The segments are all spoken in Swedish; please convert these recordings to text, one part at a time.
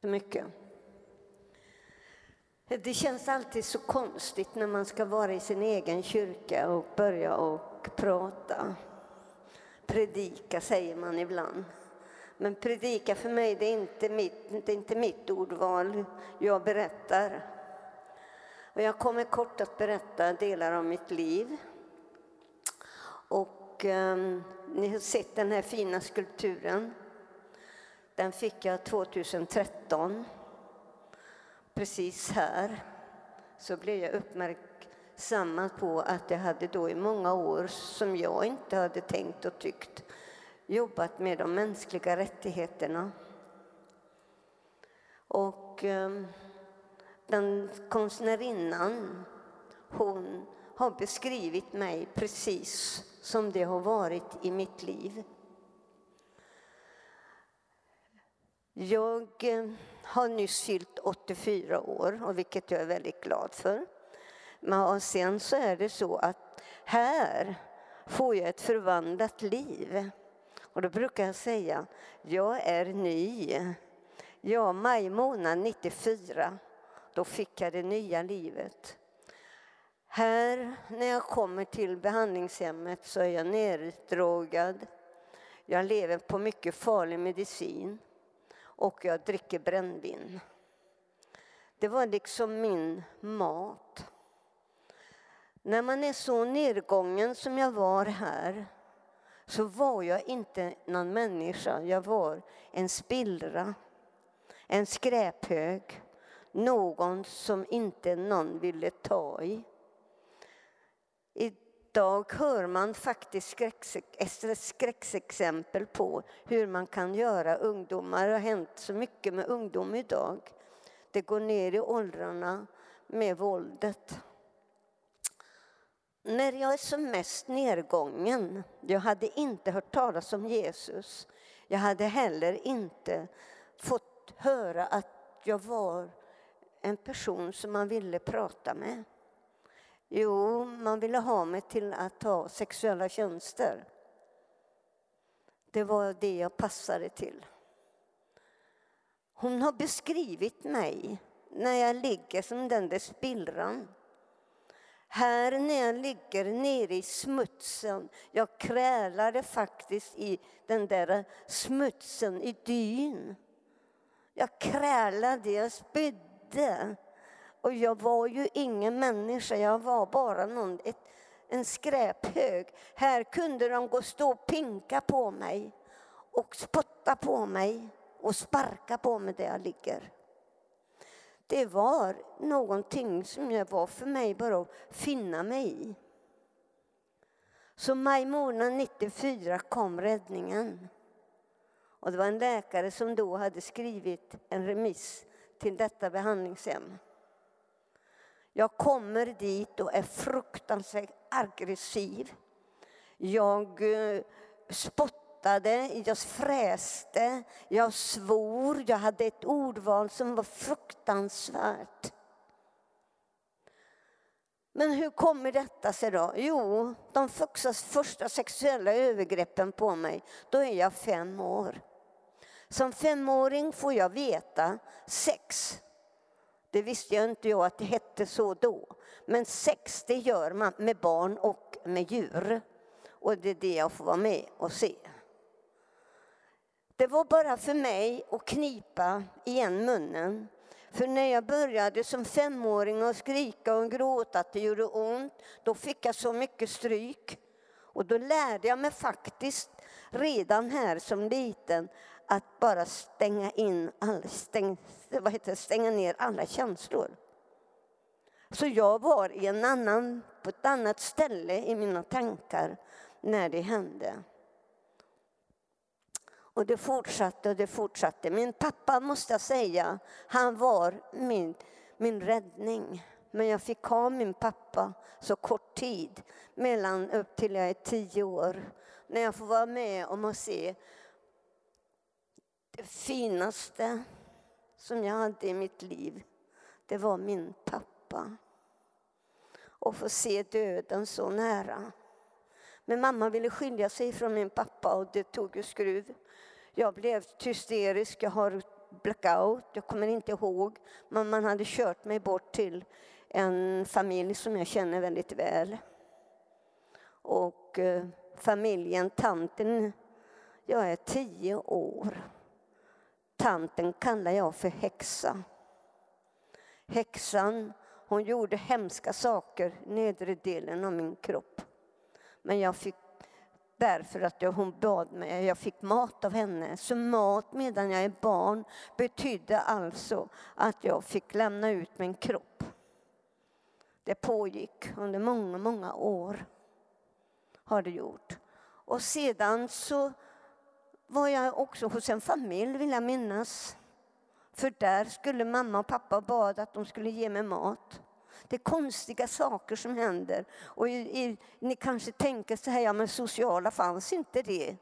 mycket. Det känns alltid så konstigt när man ska vara i sin egen kyrka och börja och prata. Predika säger man ibland. Men predika för mig det är inte mitt, det är inte mitt ordval. Jag berättar. Och jag kommer kort att berätta delar av mitt liv. Och eh, ni har sett den här fina skulpturen. Den fick jag 2013. Precis här så blev jag uppmärksammad på att jag hade då i många år, som jag inte hade tänkt och tyckt, jobbat med de mänskliga rättigheterna. Och eh, den konstnärinnan, hon har beskrivit mig precis som det har varit i mitt liv. Jag eh, har nyss fyllt 84 år, och vilket jag är väldigt glad för. Men sen så är det så att här får jag ett förvandlat liv. Och då brukar jag säga, jag är ny. Ja, maj månad 94, då fick jag det nya livet. Här, när jag kommer till behandlingshemmet, så är jag neddrogad. Jag lever på mycket farlig medicin och jag dricker brännvin. Det var liksom min mat. När man är så nedgången som jag var här så var jag inte någon människa. Jag var en spillra, en skräphög, någon som inte någon ville ta i. Idag hör man faktiskt skräcksexempel på hur man kan göra ungdomar. Det har hänt så mycket med ungdom idag. Det går ner i åldrarna med våldet. När jag är som mest nedgången, jag hade inte hört talas om Jesus. Jag hade heller inte fått höra att jag var en person som man ville prata med. Jo, man ville ha mig till att ta sexuella tjänster. Det var det jag passade till. Hon har beskrivit mig när jag ligger som den där spillran. Här när jag ligger nere i smutsen, jag krälade faktiskt i den där smutsen i dyn. Jag krälade, jag spydde. Och jag var ju ingen människa, jag var bara någon, ett, en skräphög. Här kunde de gå stå och pinka på mig och spotta på mig och sparka på mig där jag ligger. Det var någonting som jag var för mig bara att finna mig i. Så maj månad 94 kom räddningen. Och det var en läkare som då hade skrivit en remiss till detta behandlingshem. Jag kommer dit och är fruktansvärt aggressiv. Jag eh, spottade, jag fräste, jag svor. Jag hade ett ordval som var fruktansvärt. Men hur kommer detta sig då? Jo, de första sexuella övergreppen på mig, då är jag fem år. Som femåring får jag veta sex det visste jag inte jag att det hette så då. Men sex, det gör man med barn och med djur. Och det är det jag får vara med och se. Det var bara för mig att knipa igen munnen. För när jag började som femåring att skrika och gråta att det gjorde ont, då fick jag så mycket stryk. Och då lärde jag mig faktiskt redan här som liten att bara stänga in, stäng, vad heter det, stänga ner alla känslor. Så jag var i en annan, på ett annat ställe i mina tankar när det hände. Och det fortsatte och det fortsatte. Min pappa, måste jag säga, han var min, min räddning. Men jag fick ha min pappa så kort tid, mellan upp till jag är tio år. När jag får vara med om att se det finaste som jag hade i mitt liv, det var min pappa. Och få se döden så nära. Men mamma ville skilja sig från min pappa och det tog ju skruv. Jag blev hysterisk. Jag har blackout, jag kommer inte ihåg. Men man hade kört mig bort till en familj som jag känner väldigt väl. Och eh, familjen, tanten, jag är tio år. Tanten kallar jag för häxa. Häxan, hon gjorde hemska saker i nedre delen av min kropp. Men jag fick därför att jag, hon bad mig, jag fick mat av henne. Så mat medan jag är barn betydde alltså att jag fick lämna ut min kropp. Det pågick under många, många år. Har det gjort. Och sedan så var jag också hos en familj, vill jag minnas. För där skulle mamma och pappa bad att de skulle ge mig mat. Det är konstiga saker som händer. Och i, i, ni kanske tänker så här, ja men sociala fanns inte det.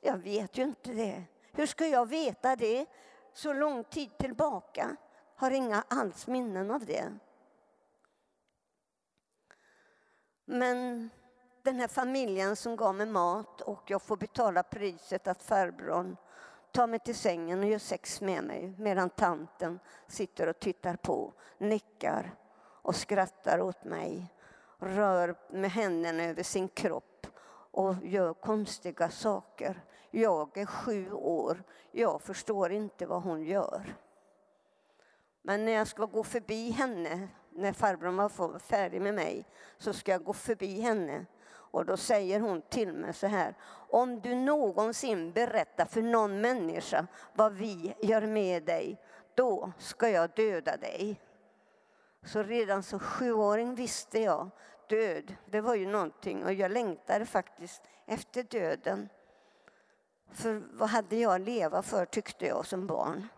Jag vet ju inte det. Hur ska jag veta det så lång tid tillbaka? Har inga alls minnen av det. Men den här familjen som gav mig mat och jag får betala priset att farbrorn tar mig till sängen och gör sex med mig medan tanten sitter och tittar på, nickar och skrattar åt mig, rör med händerna över sin kropp och gör konstiga saker. Jag är sju år, jag förstår inte vad hon gör. Men när jag ska gå förbi henne, när farbrorn var färdig med mig, så ska jag gå förbi henne och då säger hon till mig så här, om du någonsin berättar för någon människa vad vi gör med dig, då ska jag döda dig. Så redan som sjuåring visste jag död, det var ju någonting och jag längtade faktiskt efter döden. För vad hade jag att leva för tyckte jag som barn.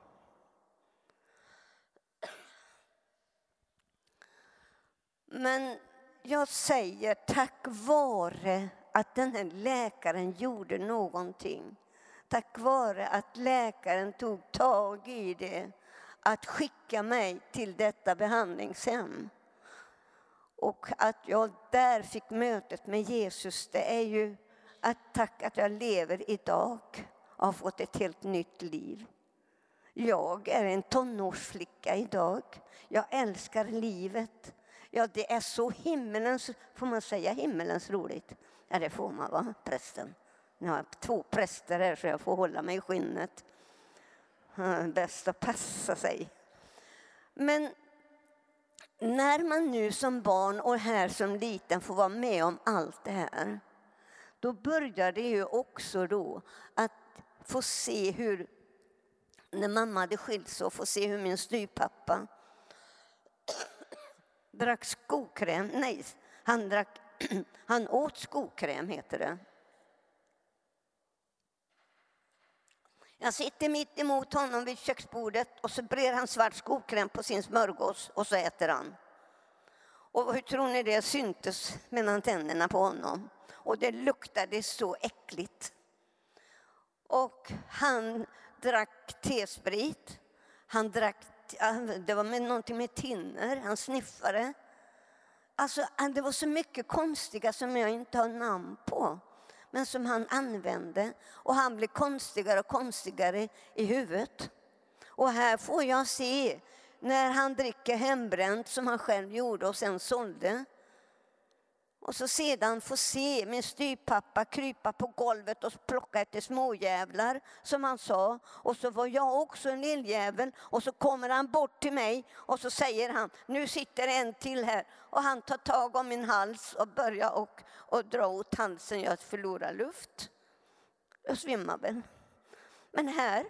Men jag säger tack vare att den här läkaren gjorde någonting. Tack vare att läkaren tog tag i det att skicka mig till detta behandlingshem. Och att jag där fick mötet med Jesus, det är ju att tack att jag lever idag och har fått ett helt nytt liv. Jag är en tonårsflicka idag. Jag älskar livet. Ja, det är så himmelens, får man säga himmelens roligt? Ja, det får man va, prästen? Nu har två präster här så jag får hålla mig i skinnet. Bäst att passa sig. Men när man nu som barn och här som liten får vara med om allt det här, då börjar det ju också då att få se hur, när mamma hade skilt sig, och få se hur min styvpappa drack skokräm. Nej, han, drack, han åt skokräm, heter det. Jag sitter mitt emot honom vid köksbordet och så brer han svart skokräm på sin smörgås och så äter han. Och hur tror ni det syntes mellan tänderna på honom? Och det luktade så äckligt. Och han drack tesprit. Han drack, det var med någonting med tinner, han sniffade. Alltså, det var så mycket konstiga som jag inte har namn på men som han använde. Och han blev konstigare och konstigare i huvudet. Och här får jag se när han dricker hembränt som han själv gjorde och sen sålde. Och så sedan få se min styrpappa krypa på golvet och plocka efter småjävlar, som han sa. Och så var jag också en lilljävel. Och så kommer han bort till mig och så säger han, nu sitter en till här. Och han tar tag om min hals och börjar och, och dra åt halsen. Jag förlorar luft. Jag svimmar väl. Men här,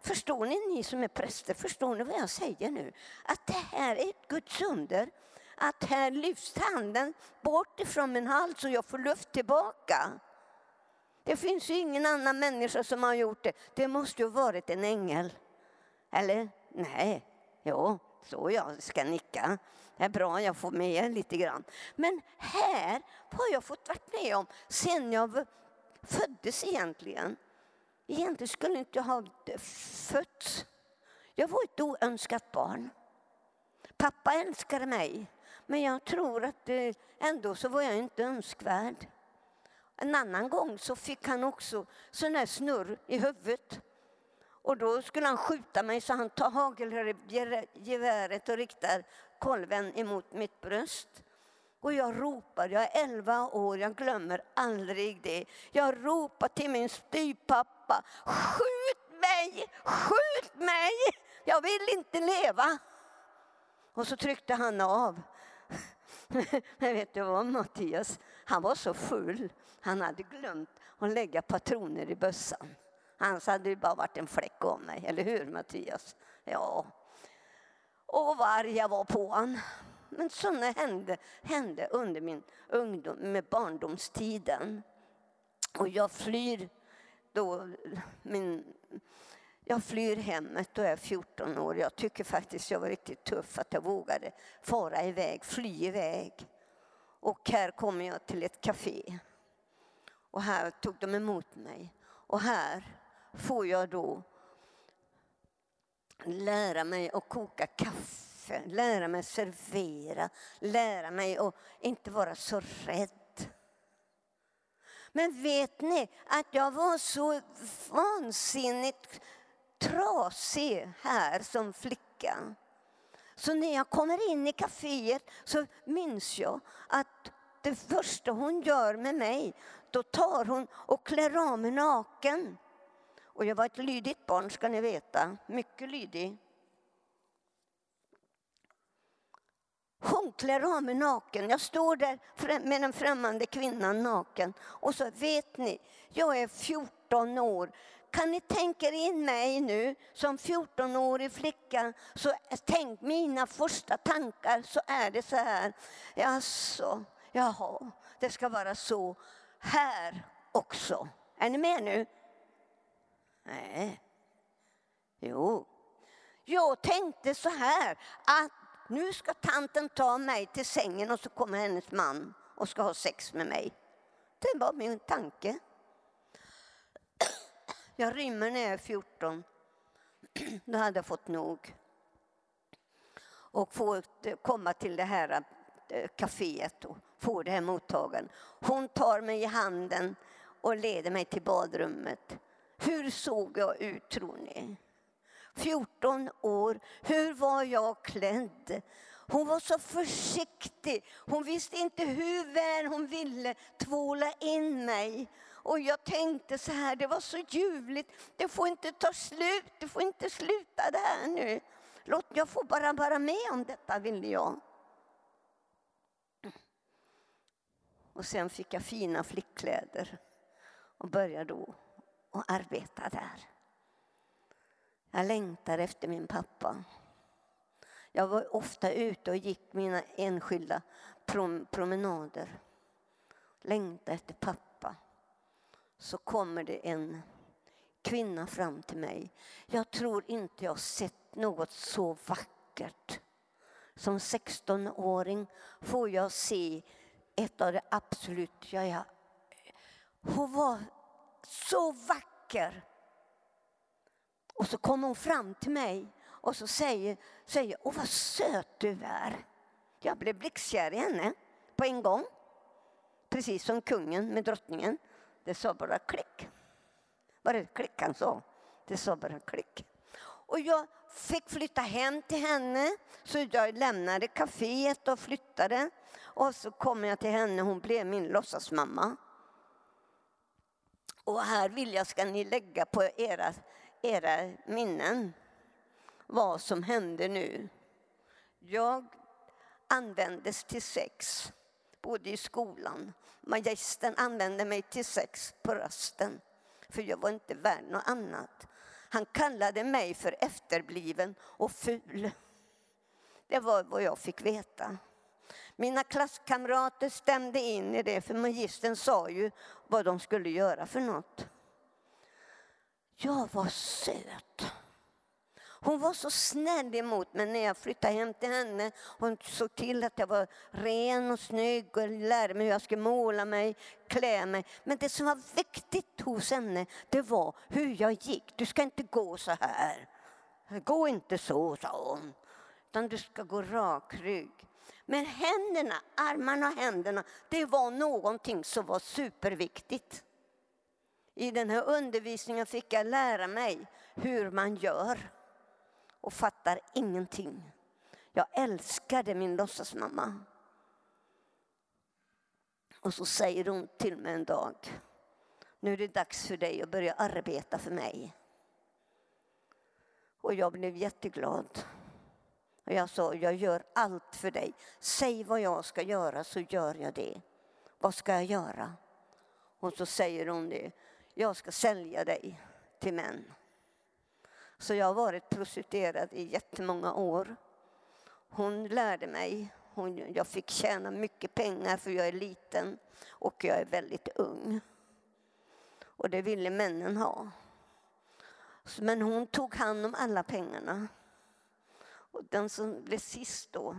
förstår ni, ni som är präster, förstår ni vad jag säger nu? Att det här är ett Guds under att här lyfts handen bort ifrån min hals och jag får luft tillbaka. Det finns ju ingen annan människa som har gjort det. Det måste ju ha varit en ängel. Eller? Nej. Jo, så jag ska nicka. Det är bra, jag får med lite grann. Men här har jag fått varit med om sen jag föddes egentligen. Egentligen skulle jag inte ha fötts. Jag var ett oönskat barn. Pappa älskade mig. Men jag tror att ändå så var jag inte önskvärd. En annan gång så fick han också sån här snurr i huvudet. Och då skulle han skjuta mig så han tar hagelgeväret och riktar kolven emot mitt bröst. Och jag ropar, jag är 11 år, jag glömmer aldrig det. Jag ropar till min styvpappa, skjut mig, skjut mig, jag vill inte leva. Och så tryckte han av. Men vet du vad Mattias, han var så full, han hade glömt att lägga patroner i bössan. Annars hade det bara varit en fläck om mig, eller hur Mattias? Ja. Och vad arg jag var på honom. Men sådana hände, hände under min ungdom, med barndomstiden. Och jag flyr då min, jag flyr hemmet och är 14 år. Jag tycker faktiskt jag var riktigt tuff att jag vågade fara iväg, fly iväg. Och här kommer jag till ett café. Och här tog de emot mig. Och här får jag då lära mig att koka kaffe, lära mig servera, lära mig att inte vara så rädd. Men vet ni att jag var så vansinnigt trasig här som flicka. Så när jag kommer in i kaféet så minns jag att det första hon gör med mig, då tar hon och klär av mig naken. Och jag var ett lydigt barn ska ni veta, mycket lydig. Hon klär av mig naken. Jag står där med den främmande kvinnan naken. Och så vet ni, jag är 14 år. Kan ni tänka er in mig nu som 14-årig flicka? Så tänk mina första tankar så är det så här. Jaså, jaha, det ska vara så här också. Är ni med nu? Nej. Jo. Jag tänkte så här att nu ska tanten ta mig till sängen och så kommer hennes man och ska ha sex med mig. Det var min tanke. Jag rymmer när jag är 14. Då hade jag fått nog. Och få eh, komma till det här eh, kaféet och få det här mottagen. Hon tar mig i handen och leder mig till badrummet. Hur såg jag ut tror ni? 14 år. Hur var jag klädd? Hon var så försiktig. Hon visste inte hur väl hon ville tvåla in mig. Och jag tänkte så här, det var så ljuvligt. Det får inte ta slut, det får inte sluta där nu. Låt, jag får bara vara med om detta, ville jag. Och sen fick jag fina flickkläder och började då att arbeta där. Jag längtar efter min pappa. Jag var ofta ute och gick mina enskilda prom promenader. Längtade efter pappa. Så kommer det en kvinna fram till mig. Jag tror inte jag sett något så vackert. Som 16-åring får jag se ett av det absolut... Ja, ja. Hon var så vacker. Och så kommer hon fram till mig och så säger, säger åh vad söt du är. Jag blev blixtkär i henne på en gång. Precis som kungen med drottningen. Det sa bara klick. Var det klick han sa? Det sa bara klick. Och jag fick flytta hem till henne, så jag lämnade kaféet och flyttade. Och så kom jag till henne, hon blev min låtsasmamma. Och här vill jag ska ni lägga på era, era minnen vad som hände nu. Jag användes till sex, både i skolan. Magistern använde mig till sex på rösten, för jag var inte värd något annat. Han kallade mig för efterbliven och ful. Det var vad jag fick veta. Mina klasskamrater stämde in i det, för magistern sa ju vad de skulle göra för något. Jag var söt. Hon var så snäll emot mig när jag flyttade hem till henne. Hon såg till att jag var ren och snygg och lärde mig hur jag skulle måla mig, klä mig. Men det som var viktigt hos henne, det var hur jag gick. Du ska inte gå så här. Gå inte så, sa hon. Utan du ska gå rak rygg. Men händerna, armarna och händerna, det var någonting som var superviktigt. I den här undervisningen fick jag lära mig hur man gör och fattar ingenting. Jag älskade min låtsasmamma. Och så säger hon till mig en dag, nu är det dags för dig att börja arbeta för mig. Och jag blev jätteglad. Och jag sa, jag gör allt för dig. Säg vad jag ska göra så gör jag det. Vad ska jag göra? Och så säger hon det, jag ska sälja dig till män. Så jag har varit prostituerad i jättemånga år. Hon lärde mig. Hon, jag fick tjäna mycket pengar för jag är liten och jag är väldigt ung. Och det ville männen ha. Men hon tog hand om alla pengarna. Och den som blev sist då,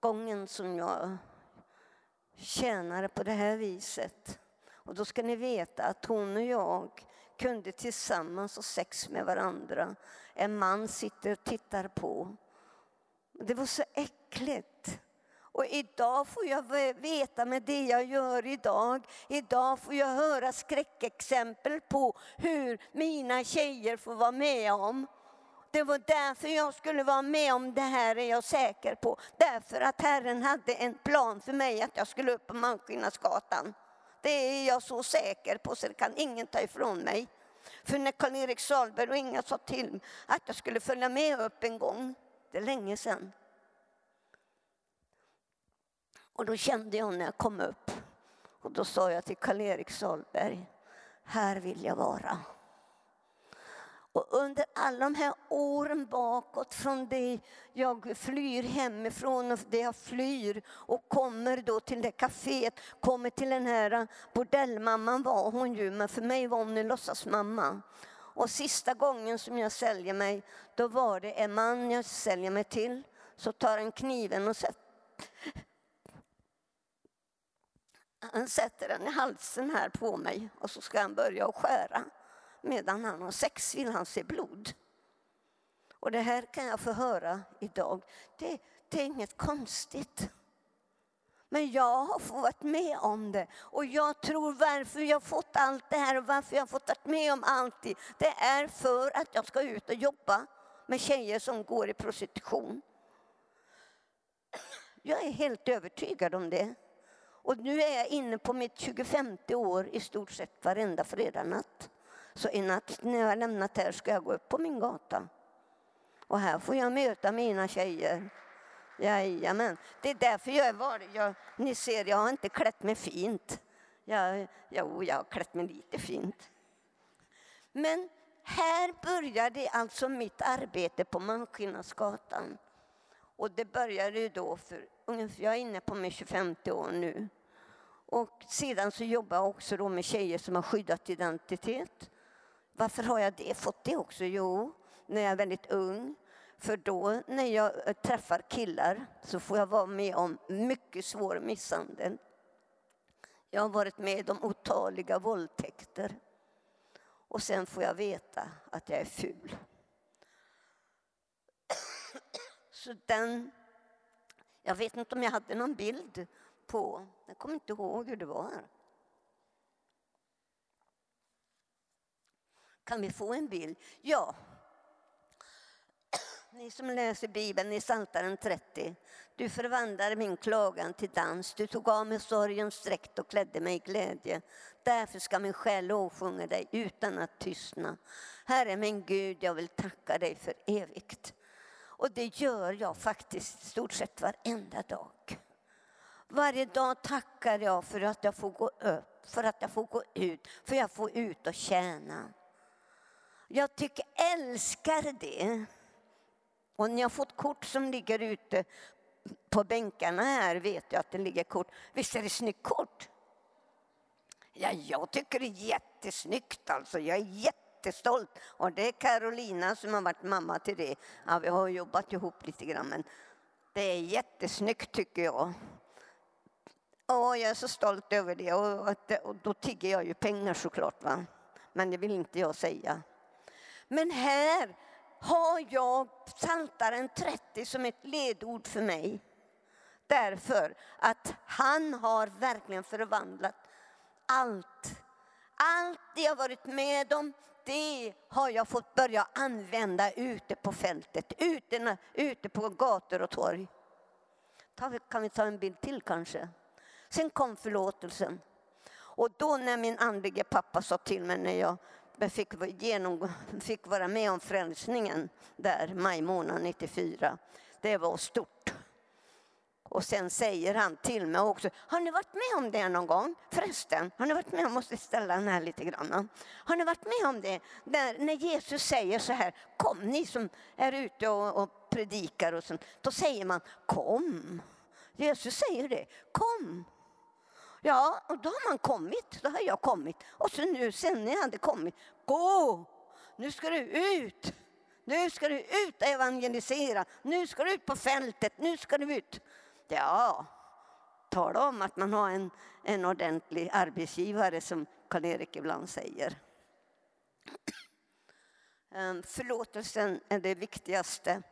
gången som jag tjänade på det här viset. Och då ska ni veta att hon och jag kunde tillsammans ha sex med varandra. En man sitter och tittar på. Det var så äckligt. Och idag får jag veta med det jag gör idag, idag får jag höra skräckexempel på hur mina tjejer får vara med om. Det var därför jag skulle vara med om det här är jag säker på. Därför att Herren hade en plan för mig att jag skulle upp på Malmskillnadsgatan. Det är jag så säker på så det kan ingen ta ifrån mig. För när Karl-Erik Salberg och Inga sa till att jag skulle följa med upp en gång, det är länge sedan. Och då kände jag när jag kom upp, och då sa jag till Karl-Erik Salberg, här vill jag vara. Och under alla de här åren bakåt från det jag flyr hemifrån och det jag flyr och kommer då till det kaféet, kommer till den här bordellmamman var hon ju, men för mig var hon en låtsasmamma. Och sista gången som jag säljer mig, då var det en man jag säljer mig till, så tar han kniven och sätter han sätter den i halsen här på mig och så ska han börja att skära medan han har sex vill han se blod. Och det här kan jag få höra idag. Det, det är inget konstigt. Men jag har fått med om det. Och jag tror varför jag fått allt det här och varför jag fått varit med om allt det, det är för att jag ska ut och jobba med tjejer som går i prostitution. Jag är helt övertygad om det. Och nu är jag inne på mitt 25 år i stort sett varenda fredagnatt. Så i natt när jag har lämnat här ska jag gå upp på min gata. Och här får jag möta mina tjejer. Jajamän. Det är därför jag är var. Jag, ni ser, jag har inte klätt mig fint. Jag, jo, jag har klätt mig lite fint. Men här började alltså mitt arbete på Malmskillnadsgatan. Och det började ju då för ungefär, jag är inne på min 25 år nu. Och sedan så jobbar jag också då med tjejer som har skyddat identitet. Varför har jag det, fått det också? Jo, när jag är väldigt ung. För då när jag eh, träffar killar så får jag vara med om mycket svår misshandel. Jag har varit med om otaliga våldtäkter. Och sen får jag veta att jag är ful. Så den... Jag vet inte om jag hade någon bild på... Jag kommer inte ihåg hur det var. Kan vi få en bild? Ja. Ni som läser Bibeln i Psaltaren 30. Du förvandlade min klagan till dans. Du tog av mig sorgens dräkt och klädde mig i glädje. Därför ska min själ lovsjunga dig utan att tystna. Herre min Gud, jag vill tacka dig för evigt. Och det gör jag faktiskt i stort sett varenda dag. Varje dag tackar jag för att jag får gå upp, för att jag får gå ut, för att jag får ut och tjäna. Jag tycker, älskar det. Och ni har fått kort som ligger ute på bänkarna här, vet jag att det ligger kort. Visst är det snyggt kort? Ja, jag tycker det är jättesnyggt alltså. Jag är jättestolt. Och det är Carolina som har varit mamma till det. Ja, vi har jobbat ihop lite grann, men det är jättesnyggt tycker jag. Och jag är så stolt över det. Och, och då tigger jag ju pengar såklart. Va? Men det vill inte jag säga. Men här har jag Psaltaren 30 som ett ledord för mig. Därför att han har verkligen förvandlat allt. Allt det jag varit med om, det har jag fått börja använda ute på fältet, ute, ute på gator och torg. Kan vi ta en bild till kanske? Sen kom förlåtelsen. Och då när min andlige pappa sa till mig när jag fick, genom, fick vara med om frälsningen där maj månad 94. Det var stort. Och sen säger han till mig också, har ni varit med om det någon gång? Förresten, har ni varit med, jag måste ställa den här lite grann. Har ni varit med om det? Där, när Jesus säger så här, kom ni som är ute och, och predikar och sånt. Då säger man, kom. Jesus säger det, kom. Ja, och då har man kommit. Då har jag kommit. Och så nu, sen när jag hade kommit, gå! Nu ska du ut! Nu ska du ut och evangelisera. Nu ska du ut på fältet. Nu ska du ut. Ja, tala om att man har en, en ordentlig arbetsgivare som Karl-Erik ibland säger. Ehm, förlåtelsen är det viktigaste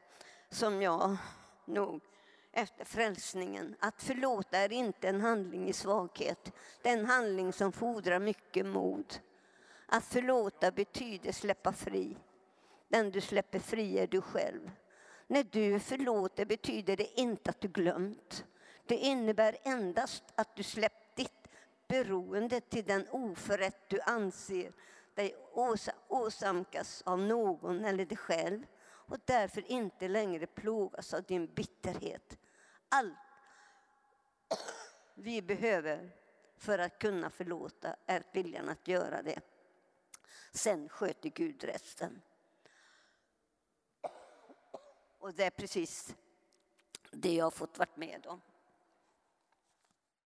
som jag nog efter frälsningen. Att förlåta är inte en handling i svaghet. Det är en handling som fordrar mycket mod. Att förlåta betyder släppa fri. Den du släpper fri är du själv. När du förlåter betyder det inte att du glömt. Det innebär endast att du släppt ditt beroende till den oförrätt du anser dig åsamkas av någon eller dig själv och därför inte längre plågas av din bitterhet. Allt vi behöver för att kunna förlåta är viljan att göra det. Sen sköter Gud resten. Och det är precis det jag har fått vara med om.